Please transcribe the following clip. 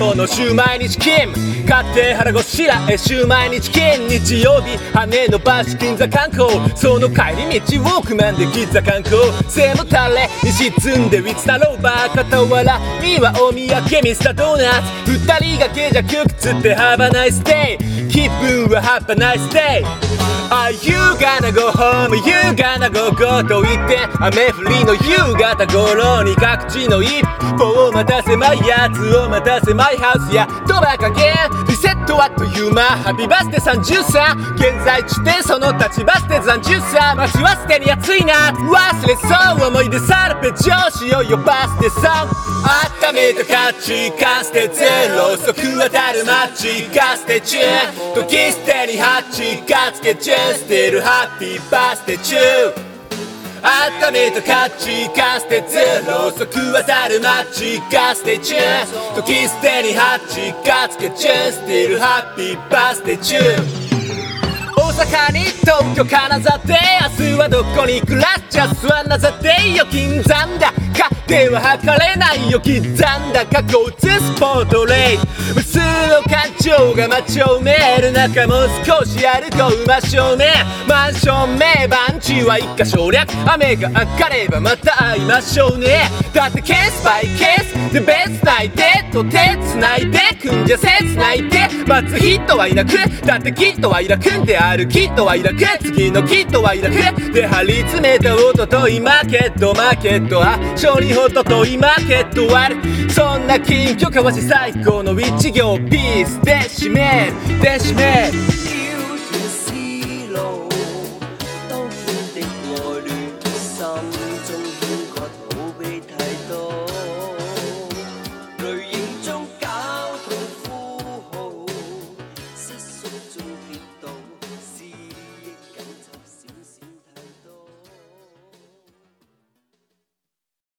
この週毎日勤買って腹ごしらえ週毎日勤日曜日羽伸ばし銀座観光その帰り道ウォークマンで銀座観光背もたれに沈んでウィッツタローバー傍らにはお土産ミスタードーナツ二人がけじゃ窮屈って Have a nice day 気分は Have a nice day Are you gonna go home? You gonna go go と言って雨降りの夕方頃に各地の一歩を待たせまいやつを待たせまいハウスやドバ加減リセットあっという間ハッピバスデー33現在地点その立ちバスで残13待ち忘れに暑いな忘れそう思い出さらべ上司よよバースデーソン温めた価値観捨てゼロ即当たるマッチが捨て中時捨てに8がつけ中捨てるハッピーバースデー中温めた価値観捨てゼロ即当たるマッチが捨て中時捨てに8がつけ中捨てるハッピー。バースデー中阪に東京金沢で明日はどこに行くらっちゃスワナザでよ金山だかでは測れないよ刻んだ過去映すポートレイ無数の感情が街を埋める中もう少し歩こう真正面マンション名番地は一家省略雨が上がればまた会いましょうねだってケースバイケースで別ないでと手繋いでくんじゃ切ないで待つ人はいなく。だってきっとはいなく。んであるきっとはいなく。次のきっとはいなく。で張り詰めた。おとといマーケットマーケットは勝利ほどといマーケット割るそんな近況かわし最高の一行ピースで締めで締め